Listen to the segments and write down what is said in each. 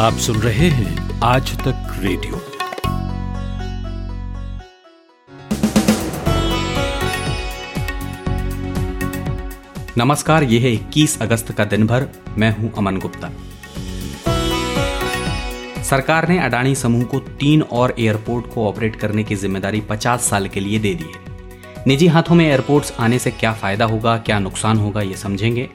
आप सुन रहे हैं आज तक रेडियो। नमस्कार, यह है 21 अगस्त का दिन भर मैं हूँ अमन गुप्ता। सरकार ने अडानी समूह को तीन और एयरपोर्ट को ऑपरेट करने की ज़िम्मेदारी 50 साल के लिए दे दी है। निजी हाथों में एयरपोर्ट्स आने से क्या फ़ायदा होगा, क्या नुकसान होगा, ये समझेंगे।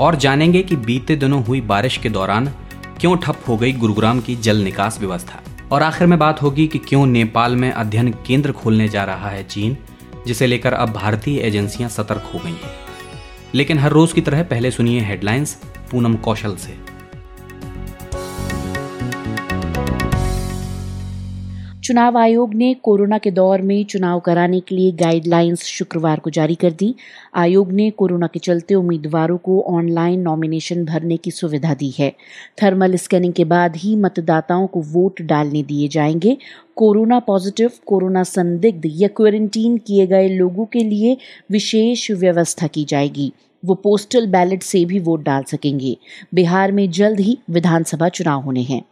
और जानेंगे कि बीते दिनों हुई बारिश के दौरान क्यों ठप हो गई गुरुग्राम की जल निकास व्यवस्था? और आखिर में बात होगी कि क्यों नेपाल में अध्ययन केंद्र खोलने जा रहा है चीन, जिसे लेकर अब भारतीय एजेंसियाँ सतर्क हो गई हैं। लेकिन हर रोज की तरह पहले सुनिए हेडलाइंस पूनम कौशल से। चुनाव आयोग ने कोरोना के दौर में चुनाव कराने के लिए गाइडलाइंस शुक्रवार को जारी कर दी। आयोग ने कोरोना के चलते उम्मीदवारों को ऑनलाइन नॉमिनेशन भरने की सुविधा दी है। थर्मल स्कैनिंग के बाद ही मतदाताओं को वोट डालने दिए जाएँगे। कोरोना पॉजिटिव कोरोना संदिग्ध या क्वारंटीन किए गए लोगों के लिए विशेष व्यवस्था की जाएगी। वो पोस्टल बैलेट से भी वोट डाल सकेंगे। बिहार में जल्द ही विधानसभा चुनाव होने हैं।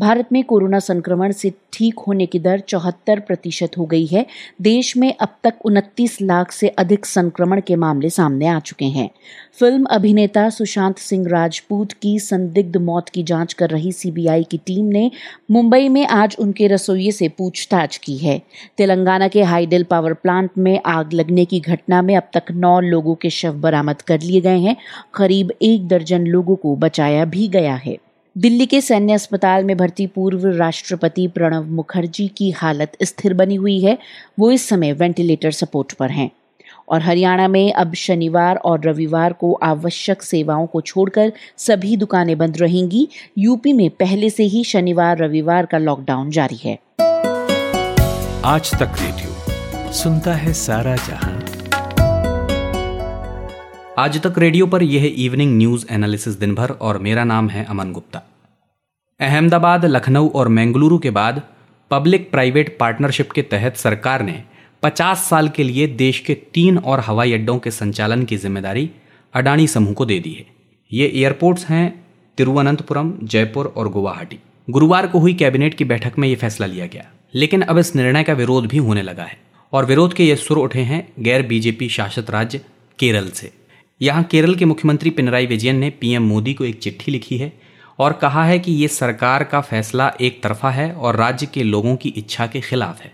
भारत में कोरोना संक्रमण से ठीक होने की दर चौहत्तर प्रतिशत हो गई है। देश में अब तक उनतीस लाख से अधिक संक्रमण के मामले सामने आ चुके हैं। फ़िल्म अभिनेता सुशांत सिंह राजपूत की संदिग्ध मौत की जाँच कर रही सीबीआई की टीम ने मुंबई में आज उनके रसोइये से पूछताछ की है। तेलंगाना के हाइडेल पावर प्लांट में आग लगने की घटना में अब तक नौ लोगों के शव बरामद कर लिए गए हैं। करीब एक दर्जन लोगों को बचाया भी गया है। दिल्ली के सैन्य अस्पताल में भर्ती पूर्व राष्ट्रपति प्रणब मुखर्जी की हालत स्थिर बनी हुई है। वो इस समय वेंटिलेटर सपोर्ट पर हैं। और हरियाणा में अब शनिवार और रविवार को आवश्यक सेवाओं को छोड़कर सभी दुकानें बंद रहेंगी। यूपी में पहले से ही शनिवार, रविवार का लॉकडाउन जारी है। आज तक रेडियो, सुनता है सारा जहाँ। आज तक रेडियो पर यह इवनिंग न्यूज़ एनालिसिस दिन भर और मेरा नाम है अमन गुप्ता। अहमदाबाद, लखनऊ और बेंगलुरु के बाद पब्लिक प्राइवेट पार्टनरशिप के तहत सरकार ने 50 साल के लिए देश के तीन और हवाई अड्डों के संचालन की ज़िम्मेदारी अडानी समूह को दे दी है। ये एयरपोर्ट्स हैं तिरुवनंतपुरम, जयपुर और गुवाहाटी। गुरुवार को हुई कैबिनेट की बैठक में यह फैसला लिया गया। लेकिन अब इस निर्णय का विरोध भी होने लगा है और विरोध के ये सुर उठे हैं गैर बीजेपी शासित राज्य केरल से। यहाँ केरल के मुख्यमंत्री पिनराई विजयन ने पीएम मोदी को एक चिट्ठी लिखी है और कहा है कि ये सरकार का फैसला एक तरफा है और राज्य के लोगों की इच्छा के खिलाफ है।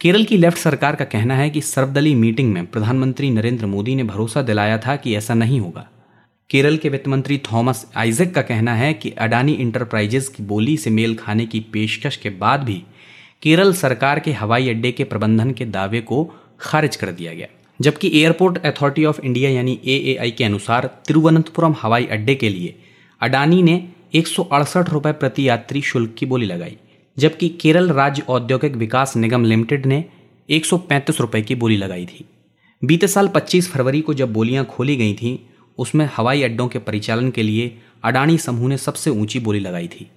केरल की लेफ़्ट सरकार का कहना है कि सर्वदलीय मीटिंग में प्रधानमंत्री नरेंद्र मोदी ने भरोसा दिलाया था कि ऐसा नहीं होगा। केरल के वित्त मंत्री थॉमस आइजक का कहना है कि अडानी इंटरप्राइजेज की बोली से मेल खाने की पेशकश के बाद भी केरल सरकार के हवाई अड्डे के प्रबंधन के दावे को खारिज कर दिया गया। जबकि एयरपोर्ट अथॉरिटी ऑफ़ इंडिया यानी एएआई के अनुसार तिरुवनंतपुरम हवाई अड्डे के लिए अडानी ने एक रुपए प्रति यात्री शुल्क की बोली लगाई, जबकि केरल राज्य औद्योगिक विकास निगम लिमिटेड ने एक रुपए की बोली लगाई थी। बीते साल 25 फरवरी को जब बोलियाँ खोली गई थीं, उसमें हवाई अड्डों के परिचालन के लिए अडानी समूह ने सबसे ऊँची बोली लगाई थी।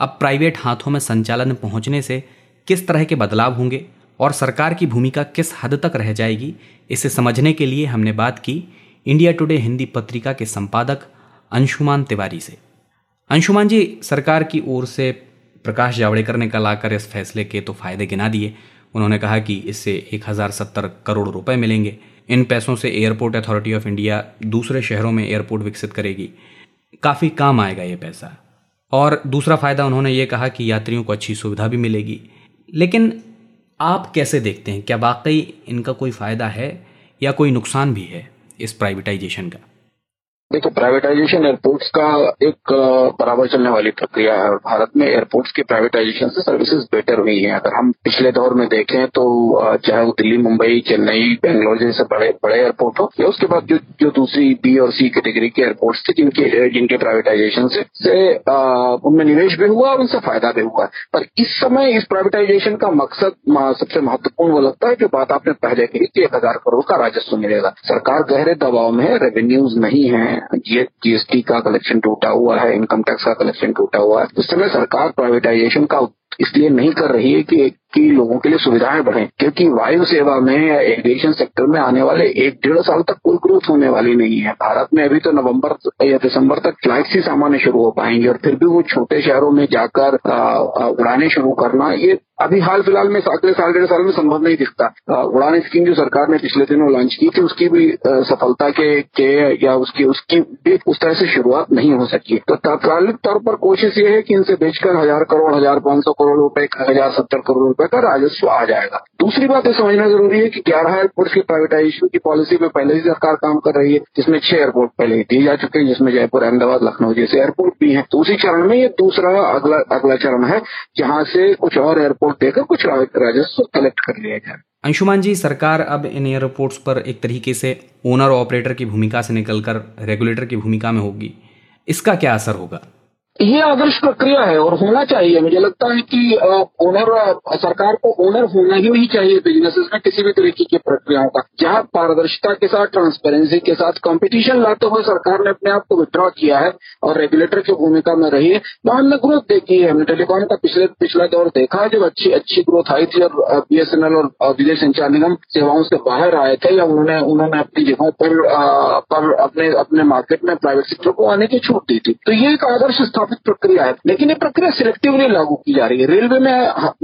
अब प्राइवेट हाथों में संचालन पहुँचने से किस तरह के बदलाव होंगे और सरकार की भूमिका किस हद तक रह जाएगी, इसे समझने के लिए हमने बात की इंडिया टुडे हिंदी पत्रिका के संपादक अंशुमान तिवारी से। अंशुमान जी, सरकार की ओर से प्रकाश जावड़ेकर ने कल आकर इस फैसले के तो फ़ायदे गिना दिए। उन्होंने कहा कि इससे एक हज़ार सत्तर करोड़ रुपए मिलेंगे। इन पैसों से एयरपोर्ट अथॉरिटी ऑफ़ इंडिया दूसरे शहरों में एयरपोर्ट विकसित करेगी। काफ़ी काम आएगा ये पैसा। और दूसरा फ़ायदा उन्होंने ये कहा कि यात्रियों को अच्छी सुविधा भी मिलेगी। लेकिन आप कैसे देखते हैं? क्या वाकई इनका कोई फ़ायदा है या कोई नुकसान भी है इस प्राइवेटाइजेशन का? देखो प्राइवेटाइजेशन एयरपोर्ट्स का एक बराबर चलने वाली प्रक्रिया है और भारत में एयरपोर्ट्स की प्राइवेटाइजेशन से सर्विसेज़ बेटर हुई हैं। अगर हम पिछले दौर में देखें तो चाहे वो दिल्ली मुंबई चेन्नई बेंगलोर जैसे बड़े बड़े एयरपोर्ट हो या उसके बाद जो जो दूसरी बी और सी कैटेगरी के एयरपोर्ट्स थे जिनके जिनके प्राइवेटाइजेशन से, से उनमें निवेश भी हुआ और उनसे फ़ायदा भी हुआ। पर इस समय इस प्राइवेटाइजेशन का मकसद सबसे महत्वपूर्ण वो लगता है जो बात आपने पहले कही कि एक हज़ार करोड़ का राजस्व मिलेगा। सरकार गहरे दबाव में है रेवेन्यूज नहीं है जीएसटी का कलेक्शन टूटा हुआ है इनकम टैक्स का कलेक्शन टूटा हुआ है। उस समय सरकार प्राइवेटाइजेशन का इसलिए नहीं कर रही है कि कि लोगों के लिए सुविधाएँ बढ़े क्योंकि वायु सेवा में या एविएशन सेक्टर में आने वाले एक डेढ़ साल तक कोई ग्रोथ होने वाली नहीं है। भारत में अभी तो नवंबर या दिसंबर तक फ़्लाइट ही सामान्य शुरू हो पाएँगे और फिर भी वो छोटे शहरों में जाकर उड़ाने शुरू करना ये अभी हाल फ़िलहाल में अगले साल डेढ़ साल में संभव नहीं दिखता। उड़ान स्कीम जो सरकार ने पिछले दिनों लॉन्च की थी उसकी भी सफलता के, के या उसकी उसकी भी उस तरह से शुरुआत नहीं हो सकी। तो तात्कालिक तौर पर कोशिश ये है कि इनसे बेचकर हज़ार करोड़ हज़ार पाँच सौ करोड़ रुपए हज़ार सत्तर करोड़ रुपए का राजस्व आ जाएगा। दूसरी बात ये समझना ज़रूरी है कि ग्यारह एयरपोर्ट की प्राइवेटाइजेशन की पॉलिसी पे पहले ही सरकार काम कर रही है, जिसमें छह एयरपोर्ट पहले ही दिए जा चुके हैं, जिसमें जयपुर, अहमदाबाद, लखनऊ जैसे एयरपोर्ट भी है। तो उसी चरण में ये दूसरा अगला अगला चरण है, जहाँ से कुछ और एयरपोर्ट देकर कुछ राजस्व कलेक्ट कर लिया जाए। अंशुमान जी, सरकार अब इन एयरपोर्ट्स पर एक तरीके से ओनर ऑपरेटर की भूमिका से निकलकर रेगुलेटर की भूमिका में होगी। इसका क्या असर होगा? ये आदर्श प्रक्रिया है और होना चाहिए। मुझे लगता है कि ओनर सरकार को ओनर होना ही नहीं चाहिए बिजनेसेस में किसी भी तरीके की प्रक्रियाओं का। जहाँ पारदर्शिता के साथ ट्रांसपेरेंसी के साथ कंपटीशन लाते हुए सरकार ने अपने आप को विड्रॉ किया है और रेगुलेटर की भूमिका में रही है। वहाँ हमने ग्रोथ देखी है। हमने टेलीकॉम का पिछले पिछला दौर देखा है जब अच्छी अच्छी ग्रोथ आई थी और बीएसएनएल और विदेश संचार निगम सेवाओं से बाहर आए थे या उन्होंने उन्होंने अपनी जगहों पर, पर अपने अपने मार्केट में प्राइवेट सेक्टर को आने की छूट दी थी। तो ये एक आदर्श स्थापित स्थापित प्रक्रिया है। लेकिन ये प्रक्रिया सिलेक्टिवली लागू की जा रही है। रेलवे में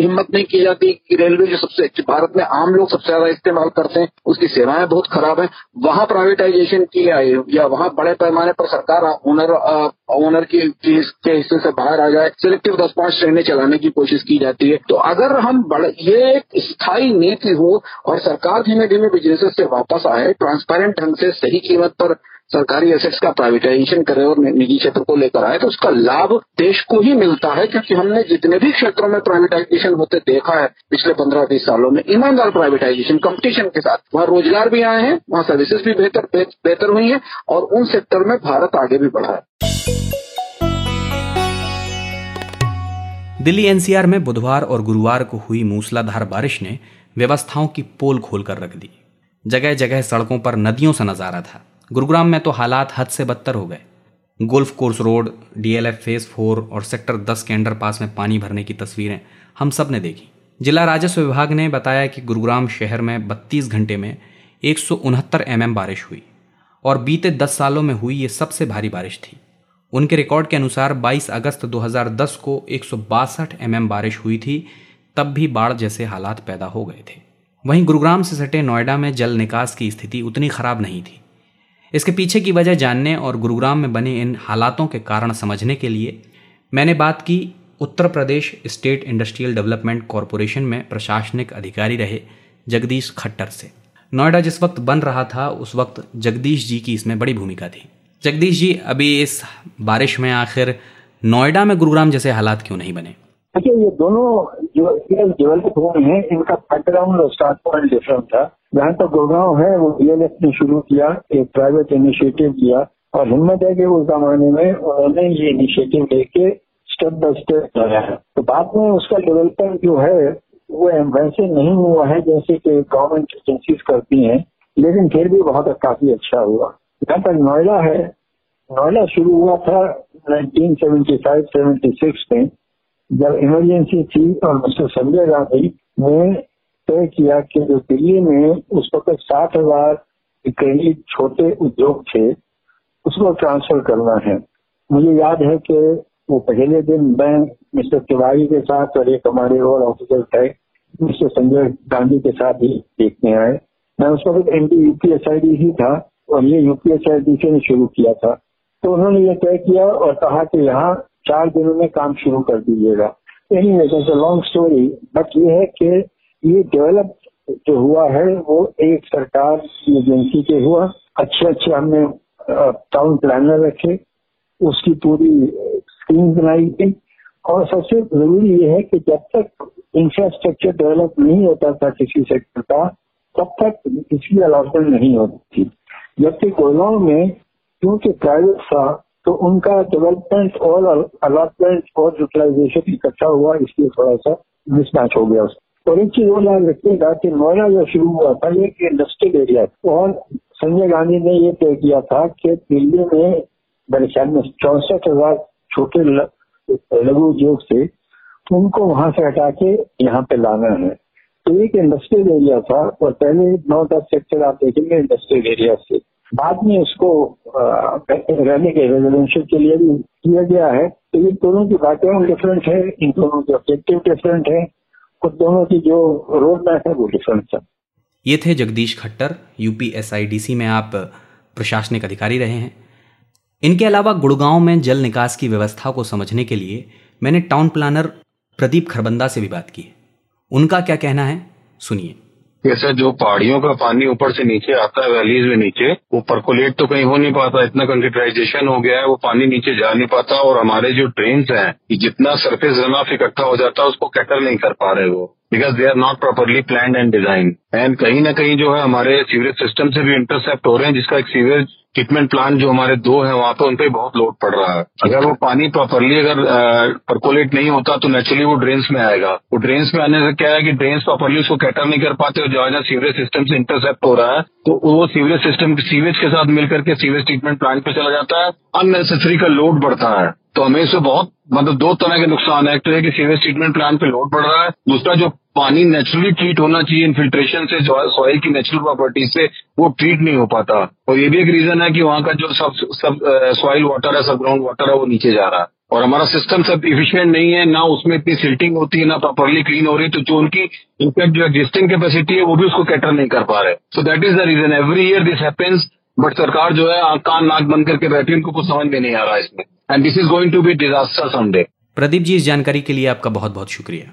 हिम्मत नहीं की जाती कि रेलवे जो सबसे भारत में आम लोग सबसे ज़्यादा इस्तेमाल करते हैं, उसकी सेवाएँ बहुत खराब है। वहाँ प्राइवेटाइजेशन की या वहाँ बड़े पैमाने पर सरकार ओनर ओनर की के हिस्से से बाहर आ जाए सिलेक्टिव दस पाँच ट्रेनें चलाने की कोशिश की जाती है। तो अगर हम बड़े ये एक स्थायी नीति हो और सरकार धीमे धीमे बिजनेसेस से वापस आए ट्रांसपेरेंट ढंग से सही कीमत पर सरकारी एसेट्स का प्राइवेटाइजेशन करे और निजी क्षेत्र को लेकर आए तो उसका लाभ देश को ही मिलता है, क्योंकि हमने जितने भी क्षेत्रों में प्राइवेटाइजेशन होते देखा है, पिछले पंद्रह बीस सालों में, ईमानदार प्राइवेटाइजेशन कंपटीशन के साथ। वहाँ रोज़गार भी आए हैं, वहाँ सर्विसेज़ भी बेहतर बेहतर हुई है, और उन सेक्टर में भारत आगे भी बढ़ा है। दिल्ली एनसीआर में बुधवार और गुरुवार को हुई मूसलाधार बारिश ने व्यवस्थाओं की पोल खोल कर रख दी। जगह जगह सड़कों पर नदियों से नज़ारा था। गुरुग्राम में तो हालात हद से बदतर हो गए। Golf course road, DLF phase four और सेक्टर दस के अंडर पास में पानी भरने की तस्वीरें हम सबने देखी। जिला राजस्व विभाग ने बताया कि गुरुग्राम शहर में 32 घंटे में एक एम बारिश हुई और बीते 10 सालों में हुई ये सबसे भारी बारिश थी। उनके रिकॉर्ड के अनुसार 22 अगस्त 2010 को एक एम बारिश हुई थी, तब भी बाढ़ जैसे हालात पैदा हो गए थे। वहीं गुरुग्राम से सटे नोएडा में जल निकास की स्थिति उतनी खराब नहीं थी। इसके पीछे की वजह जानने और गुरुग्राम में बने इन हालातों के कारण समझने के लिए मैंने बात की, Uttar Pradesh state industrial development corporation में प्रशासनिक अधिकारी रहे जगदीश खट्टर से। नोएडा जिस वक्त बन रहा था, उस वक्त जगदीश जी की इसमें बड़ी भूमिका थी। जगदीश जी, अभी इस बारिश में आखिर नोएडा में गुरुग्राम जैसे हालात क्यों नहीं बने? देखिए, ये दोनों जो डेवलप हुए हैं, इनका बैकग्राउंड और स्टार्ट पॉइंट डिफरेंट था। जहाँ तक गुड़गांव है, वो डीएलएफ ने शुरू किया, एक प्राइवेट इनिशिएटिव किया और हिम्मत है कि उस जमाने में उन्होंने ये इनिशिएटिव लेके स्टेप बाय स्टेप है। तो बाद में उसका डेवलपमेंट जो है, वो वैसे नहीं हुआ है, जैसे कि गवर्नमेंट एजेंसीज करती हैं, लेकिन फिर भी बहुत काफ़ी अच्छा हुआ। जहाँ तक नोएडा है, नोएडा शुरू हुआ था 1975-76 में। जब इमरजेंसी थी और मिस्टर संजय गांधी ने तय किया कि जो दिल्ली में उस वक्त सात हज़ार करीब छोटे उद्योग थे, उसको ट्रांसफ़र करना है। मुझे याद है कि वो पहले दिन मैं मिस्टर तिवारी के साथ और एक हमारे और ऑफिसर थे, मिस्टर संजय गांधी के साथ ही देखने आए। मैं उस वक्त एम डी यूपीएसआईडी ही था और ये यूपीएसआईडी से शुरू किया था। तो उन्होंने ये तय किया और कहा कि यहाँ चार दिनों में काम शुरू कर दीजिएगा। एनी लॉन्ग स्टोरी बट ये है कि ये डेवलप जो हुआ है, वो एक सरकार की एजेंसी के हुआ। अच्छे अच्छे हमने टाउन प्लानर रखे, उसकी पूरी स्कीम बनाई गई। और सबसे ज़रूरी ये है कि जब तक इंफ्रास्ट्रक्चर डेवलप नहीं होता था किसी सेक्टर का, तब तक इसकी अलॉटमेंट नहीं होती थी। जबकि गुड़गांव में, क्योंकि प्राइवेट था तो उनका डेवलपमेंट और अलॉटमेंट और यूटिलाइजेशन इकट्ठा हुआ, इसलिए थोड़ा सा मिसमैच हो गया और एक चीज़ और याद रखिएगा कि नोएडा जो शुरू हुआ था, ये इंडस्ट्रियल एरिया और संजय गांधी ने ये तय किया था कि दिल्ली में मेरे ख्याल में चौसठ हज़ार छोटे लघु उद्योग थे उनको वहाँ से हटा के यहाँ पे लाना है। तो एक इंडस्ट्रियल एरिया था, और पहले नौ दस सेक्टर आप देखेंगे इंडस्ट्रियल एरिया से। बाद में उसको रहने के रेजिडेंशियल के लिए भी किया गया है। तो ये दोनों की बैकग्राउंड डिफरेंट है, इन दोनों के ऑब्जेक्टिव डिफरेंट है, और दोनों की जो रोड मैप है वो डिफरेंट है। ये थे जगदीश खट्टर यूपी एस में आप प्रशासनिक अधिकारी रहे हैं। इनके अलावा गुड़गांव में जल निकास की व्यवस्था को समझने के लिए मैंने टाउन प्लानर प्रदीप खरबंदा से भी बात की उनका क्या कहना है, सुनिए। जैसे जो पहाड़ियों का पानी ऊपर से नीचे आता है वैलीज में नीचे, वो परकोलेट तो कहीं हो नहीं पाता, इतना कंक्रीटाइजेशन हो गया है, वो पानी नीचे जा नहीं पाता और हमारे जो ड्रेन्स हैं जितना सरफेस रनऑफ इकट्ठा हो जाता है, उसको कैटर नहीं कर पा रहे वो because they are not properly plan and design and कहीं ना कहीं जो है, हमारे सीवरेज सिस्टम से भी इंटरसेप्ट हो रहे हैं, जिसका एक सीवरेज ट्रीटमेंट प्लांट जो हमारे दो है, वहाँ पर उन पर बहुत लोड पड़ रहा है। अगर वो पानी प्रॉपरली अगर परकोलेट नहीं होता तो नेचुरली वो ड्रेन्स में आएगा। वो ड्रेन्स में आने से क्या है कि ड्रेन्स प्रॉपरली उसको कैटर नहीं कर पाते और जो है सीवरेज सिस्टम से इंटरसेप्ट हो रहा है तो वो सीवरेज सिस्टम सीवेज के साथ मिलकर के सीवेज ट्रीटमेंट प्लांट पे चला जाता है। अननेसेसरी का लोड बढ़ता है। तो हमें इससे बहुत मतलब दो तरह के नुकसान है। एक तो है कि सीवेज ट्रीटमेंट प्लांट पे लोड बढ़ रहा है। दूसरा जो पानी नेचुरली ट्रीट होना चाहिए इन्फिल्ट्रेशन से, जो सॉइल की नेचुरल प्रॉपर्टी से, वो ट्रीट नहीं हो पाता। और ये भी एक रीजन है कि वहाँ का जो सब सब सॉइल वाटर है, सब ग्राउंड वाटर है, वो नीचे जा रहा है। और हमारा सिस्टम सब इफिशियंट नहीं है, ना उसमें इतनी सिल्टिंग होती है, ना प्रॉपरली क्लीन हो रही है तो जो उनकी इनफैक्ट जो एग्जिस्टिंग कैपेसिटी है, वो भी उसको कैटर नहीं कर पा रहे। So that is the reason every year this happens but सरकार जो है कान, नाक बंद करके बैठी, उनको कुछ समझ में नहीं आ रहा इसमें। And this is going to be disaster someday Pradeep ji, इस जानकारी के लिए आपका बहुत बहुत शुक्रिया।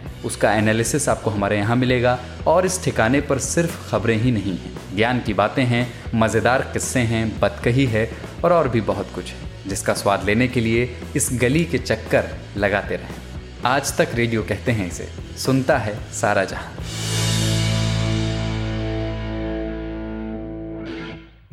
उसका एनालिसिस आपको हमारे यहाँ मिलेगा। और इस ठिकाने पर सिर्फ़ खबरें ही नहीं हैं। ज्ञान की बातें हैं, मज़ेदार किस्से हैं बतकही है और और भी बहुत कुछ है, जिसका स्वाद लेने के लिए इस गली के चक्कर लगाते रहें। आज तक रेडियो कहते हैं इसे, सुनता है सारा जहाँ।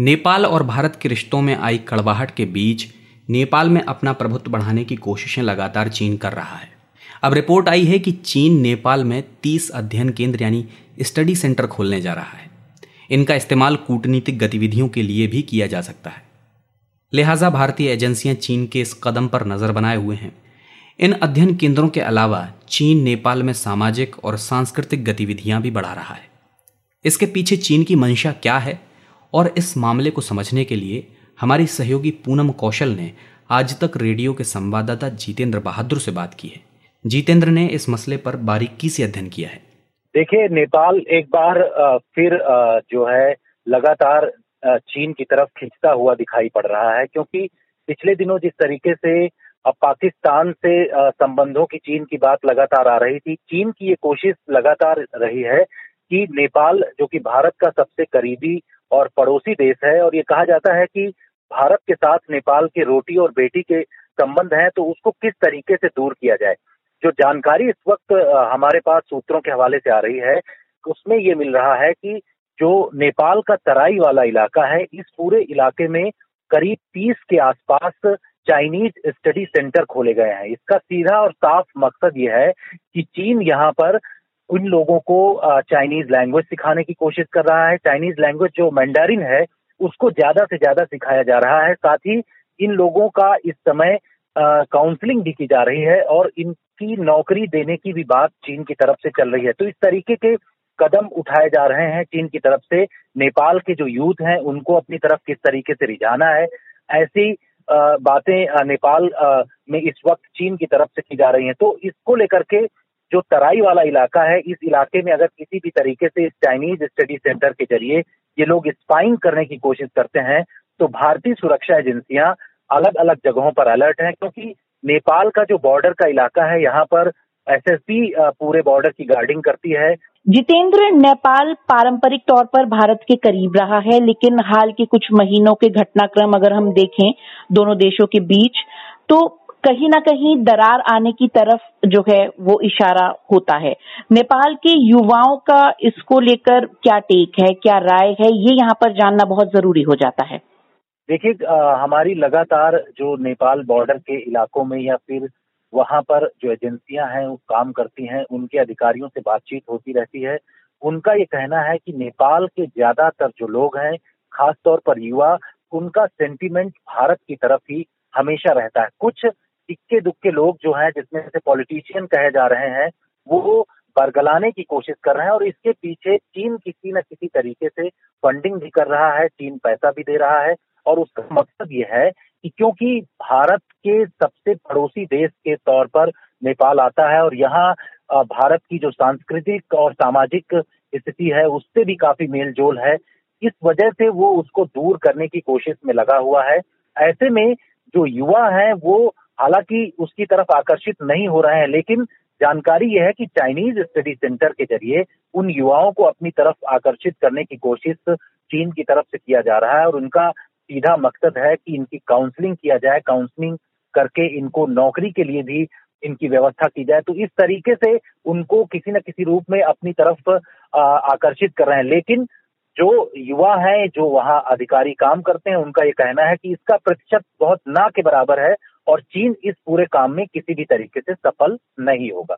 नेपाल और भारत के रिश्तों में आई कड़वाहट के बीच नेपाल में अपना प्रभुत्व बढ़ाने की कोशिशें लगातार चीन कर रहा है। अब रिपोर्ट आई है कि चीन, नेपाल में 30 अध्ययन केंद्र यानी स्टडी सेंटर खोलने जा रहा है। इनका इस्तेमाल कूटनीतिक गतिविधियों के लिए भी किया जा सकता है। लिहाजा भारतीय एजेंसियाँ चीन के इस कदम पर नज़र बनाए हुए हैं। इन अध्ययन केंद्रों के अलावा चीन, नेपाल में सामाजिक और सांस्कृतिक गतिविधियाँ भी बढ़ा रहा है। इसके पीछे चीन की मंशा क्या है? और इस मामले को समझने के लिए हमारी सहयोगी पूनम कौशल ने आज तक रेडियो के संवाददाता जितेंद्र बहादुर से बात की है। जीतेंद्र ने इस मसले पर बारीकी से अध्ययन किया है। देखिए, नेपाल एक बार फिर जो है, लगातार चीन की तरफ़ खिंचता हुआ दिखाई पड़ रहा है, क्योंकि पिछले दिनों जिस तरीके से, अब पाकिस्तान से संबंधों की चीन की बात लगातार आ रही थी, चीन की ये कोशिश लगातार रही है कि नेपाल, जो कि भारत का सबसे करीबी और पड़ोसी देश है, और ये कहा जाता है कि भारत के साथ नेपाल के रोटी और बेटी के संबंध हैं तो उसको किस तरीके से दूर किया जाए? जो जानकारी इस वक्त हमारे पास सूत्रों के हवाले से आ रही है, उसमें ये मिल रहा है कि जो नेपाल का तराई वाला इलाका है, इस पूरे इलाके में करीब तीस के आसपास चाइनीज़ स्टडी सेंटर खोले गए हैं। इसका सीधा और साफ़ मकसद ये है कि चीन यहाँ पर उन लोगों को चाइनीज़ लैंग्वेज सिखाने की कोशिश कर रहा है। चाइनीज़ लैंग्वेज जो मैंडारिन है, उसको ज़्यादा से ज़्यादा सिखाया जा रहा है। साथ ही इन लोगों का इस समय काउंसलिंग भी की जा रही है और इनकी नौकरी देने की भी बात चीन की तरफ़ से चल रही है। तो इस तरीके के कदम उठाए जा रहे हैं चीन की तरफ़ से। नेपाल के जो यूथ हैं, उनको अपनी तरफ़ किस तरीके से रिझाना है, ऐसी बातें नेपाल में इस वक्त चीन की तरफ़ से की जा रही हैं। तो इसको लेकर के जो तराई वाला इलाका है, इस इलाके में अगर किसी भी तरीके से इस चाइनीज़ स्टडी सेंटर के ज़रिए ये लोग स्पाइंग करने की कोशिश करते हैं तो भारतीय सुरक्षा एजेंसियाँ अलग अलग जगहों पर अलर्ट हैं, क्योंकि नेपाल का जो बॉर्डर का इलाका है, यहाँ पर एसएसबी पूरे बॉर्डर की गार्डिंग करती है। जितेंद्र, नेपाल पारंपरिक तौर पर भारत के करीब रहा है, लेकिन हाल के कुछ महीनों के घटनाक्रम अगर हम देखें दोनों देशों के बीच तो कहीं ना कहीं दरार आने की तरफ़ जो है वो इशारा होता है। नेपाल के युवाओं का इसको लेकर क्या टेक है, क्या राय है, ये यहाँ पर जानना बहुत ज़रूरी हो जाता है। देखिए हमारी लगातार जो नेपाल बॉर्डर के इलाकों में या फिर वहाँ पर जो एजेंसियाँ हैं, वो काम करती हैं, उनके अधिकारियों से बातचीत होती रहती है। उनका ये कहना है कि नेपाल के ज़्यादातर जो लोग हैं, खासतौर पर युवा, उनका सेंटीमेंट भारत की तरफ़ ही हमेशा रहता है। कुछ इक्के दुक्के लोग जो हैं, जिसमें से पॉलिटिशियन कहे जा रहे हैं, वो बरगलाने की कोशिश कर रहे हैं और इसके पीछे चीन किसी न किसी तरीके से फंडिंग भी कर रहा है चीन पैसा भी दे रहा है। और उसका मकसद ये है कि क्योंकि भारत के सबसे पड़ोसी देश के तौर पर नेपाल आता है और यहाँ भारत की जो सांस्कृतिक और सामाजिक स्थिति है, उससे भी काफ़ी मेल जोल है। इस वजह से वो उसको दूर करने की कोशिश में लगा हुआ है। ऐसे में जो युवा है, वो हालाँकि उसकी तरफ़ आकर्षित नहीं हो रहे हैं, लेकिन जानकारी यह है कि चाइनीज़ स्टडी सेंटर के ज़रिए उन युवाओं को अपनी तरफ़ आकर्षित करने की कोशिश चीन की तरफ़ से किया जा रहा है और उनका सीधा मकसद है कि इनकी काउंसलिंग किया जाए काउंसलिंग करके इनको नौकरी के लिए भी इनकी व्यवस्था की जाए। तो इस तरीके से उनको किसी न किसी रूप में अपनी तरफ़ आकर्षित कर रहे हैं। लेकिन जो युवा हैं, जो वहाँ अधिकारी काम करते हैं, उनका ये कहना है कि इसका प्रतिशत बहुत ना के बराबर है और चीन इस पूरे काम में किसी भी तरीके से सफल नहीं होगा।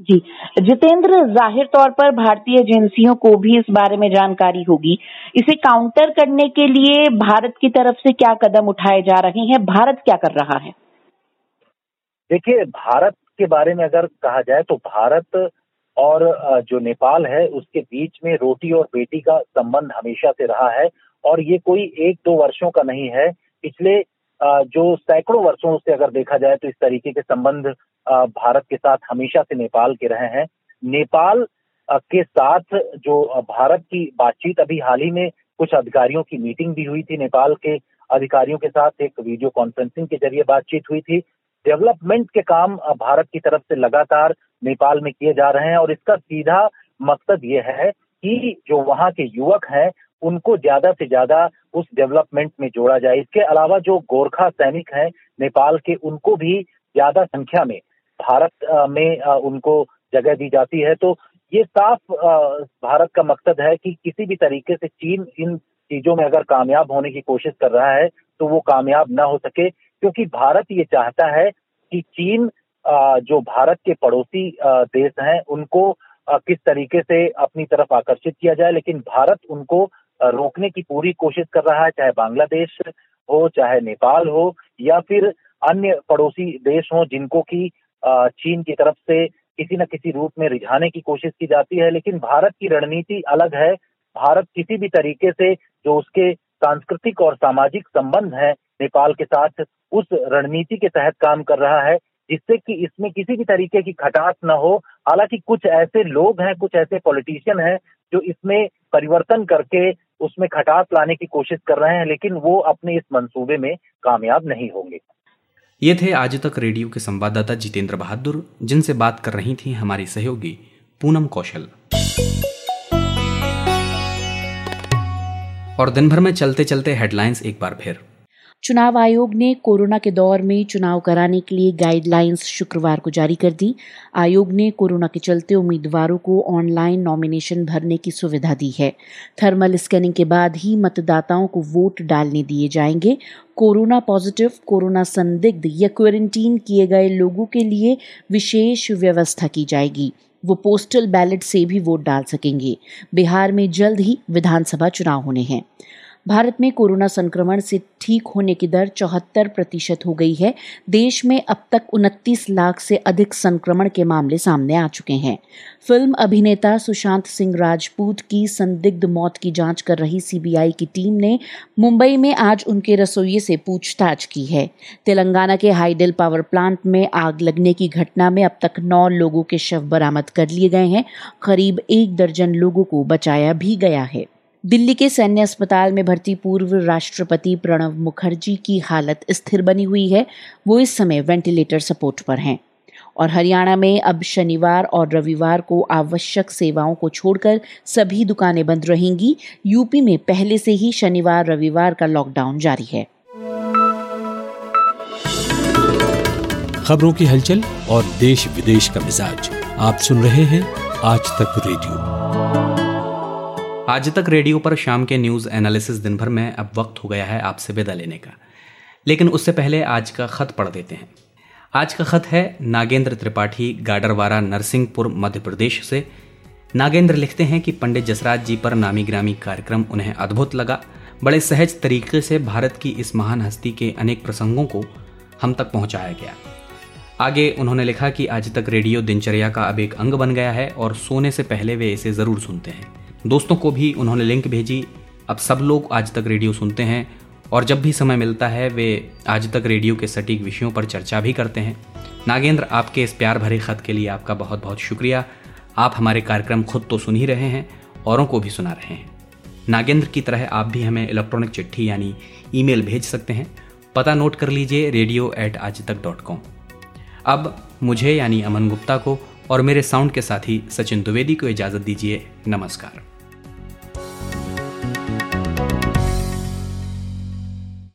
जी। जितेंद्र, ज़ाहिर तौर पर भारतीय एजेंसियों को भी इस बारे में जानकारी होगी। इसे काउंटर करने के लिए भारत की तरफ़ से क्या कदम उठाए जा रहे हैं? भारत क्या कर रहा है? देखिए, भारत के बारे में अगर कहा जाए तो भारत और जो नेपाल है, उसके बीच में रोटी और बेटी का संबंध हमेशा से रहा है और ये कोई एक दो वर्षों का नहीं है। पिछले जो सैकड़ों वर्षों से अगर देखा जाए तो इस तरीके के संबंध भारत के साथ हमेशा से नेपाल के रहे हैं। नेपाल के साथ जो भारत की बातचीत अभी हाल ही में कुछ अधिकारियों की मीटिंग भी हुई थी। नेपाल के अधिकारियों के साथ एक वीडियो कॉन्फ्रेंसिंग के ज़रिए बातचीत हुई थी। डेवलपमेंट के काम भारत की तरफ़ से लगातार नेपाल में किए जा रहे हैं और इसका सीधा मकसद ये है कि जो वहाँ के युवक हैं, उनको ज़्यादा से ज़्यादा उस डेवलपमेंट में जोड़ा जाए। इसके अलावा जो गोरखा सैनिक हैं, नेपाल के, उनको भी ज़्यादा संख्या में भारत में उनको जगह दी जाती है। तो ये साफ़ भारत का मकसद है कि किसी भी तरीके से चीन इन चीज़ों में अगर कामयाब होने की कोशिश कर रहा है तो वो कामयाब ना हो सके। क्योंकि भारत ये चाहता है कि चीन जो भारत के पड़ोसी देश हैं, उनको किस तरीके से अपनी तरफ़ आकर्षित किया जाए, लेकिन भारत उनको रोकने की पूरी कोशिश कर रहा है, चाहे बांग्लादेश हो, चाहे नेपाल हो, या फिर अन्य पड़ोसी देश हो जिनको की चीन की तरफ़ से किसी न किसी रूप में रिझाने की कोशिश की जाती है, लेकिन भारत की रणनीति अलग है। भारत किसी भी तरीके से जो उसके सांस्कृतिक और सामाजिक संबंध है, नेपाल के साथ उस रणनीति के तहत काम कर रहा है, जिससे कि इसमें किसी भी तरीके की खटास न हो। हालाँकि कुछ ऐसे लोग हैं, कुछ ऐसे पॉलिटिशियन हैं, जो इसमें परिवर्तन करके उसमें खटास लाने की कोशिश कर रहे हैं, लेकिन वो अपने इस मंसूबे में कामयाब नहीं होंगे। ये थे आज तक रेडियो के संवाददाता जितेंद्र बहादुर, जिनसे बात कर रही थी हमारी सहयोगी पूनम कौशल। और दिन भर में चलते चलते हेडलाइंस एक बार फिर। चुनाव आयोग ने कोरोना के दौर में चुनाव कराने के लिए गाइडलाइंस शुक्रवार को जारी कर दी। आयोग ने कोरोना के चलते उम्मीदवारों को ऑनलाइन नॉमिनेशन भरने की सुविधा दी है। थर्मल स्कैनिंग के बाद ही मतदाताओं को वोट डालने दिए जाएँगे। कोरोना पॉजिटिव कोरोना संदिग्ध या क्वारंटीन किए गए लोगों के लिए विशेष व्यवस्था की जाएगी। वो पोस्टल बैलेट से भी वोट डाल सकेंगे। बिहार में जल्द ही विधानसभा चुनाव होने हैं। भारत में कोरोना संक्रमण से ठीक होने की दर चौहत्तर प्रतिशत हो गई है। देश में अब तक उनतीस लाख से अधिक संक्रमण के मामले सामने आ चुके हैं। फ़िल्म अभिनेता सुशांत सिंह राजपूत की संदिग्ध मौत की जाँच कर रही सीबीआई की टीम ने मुंबई में आज उनके रसोइये से पूछताछ की है। तेलंगाना के हाइडेल पावर प्लांट में आग लगने की घटना में अब तक नौ लोगों के शव बरामद कर लिए गए हैं। करीब एक दर्जन लोगों को बचाया भी गया है। दिल्ली के सैन्य अस्पताल में भर्ती पूर्व राष्ट्रपति प्रणब मुखर्जी की हालत स्थिर बनी हुई है। वो इस समय वेंटिलेटर सपोर्ट पर हैं। और हरियाणा में अब शनिवार और रविवार को आवश्यक सेवाओं को छोड़कर सभी दुकानें बंद रहेंगी। यूपी में पहले से ही शनिवार, रविवार का लॉकडाउन जारी है। खबरों की हलचल और देश विदेश का मिजाज आप सुन रहे हैं आज तक रेडियो। आज तक रेडियो पर शाम के न्यूज़ एनालिसिस दिन भर में अब वक्त हो गया है आपसे विदा लेने का। लेकिन उससे पहले आज का खत पढ़ देते हैं। आज का खत है नागेंद्र त्रिपाठी, गाडरवारा, नरसिंहपुर, मध्य प्रदेश से। नागेंद्र लिखते हैं कि पंडित जसराज जी पर नामी ग्रामी कार्यक्रम उन्हें अद्भुत लगा। बड़े सहज तरीके से भारत की इस महान हस्ती के अनेक प्रसंगों को हम तक पहुँचाया गया। आगे उन्होंने लिखा कि आज तक रेडियो दिनचर्या का अब एक अंग बन गया है और सोने से पहले वे इसे ज़रूर सुनते हैं। दोस्तों को भी उन्होंने लिंक भेजी। अब सब लोग आज तक रेडियो सुनते हैं और जब भी समय मिलता है, वे आज तक रेडियो के सटीक विषयों पर चर्चा भी करते हैं। नागेंद्र, आपके इस प्यार भरे खत के लिए आपका बहुत बहुत शुक्रिया। आप हमारे कार्यक्रम खुद तो सुन ही रहे हैं, औरों को भी सुना रहे हैं। नागेंद्र की तरह आप भी हमें इलेक्ट्रॉनिक चिट्ठी यानी ईमेल भेज सकते हैं। पता नोट कर लीजिए रेडियो एट आज तक डॉट कॉम अब मुझे यानी अमन गुप्ता को और मेरे साउंड के साथी सचिन द्विवेदी को इजाज़त दीजिए। नमस्कार।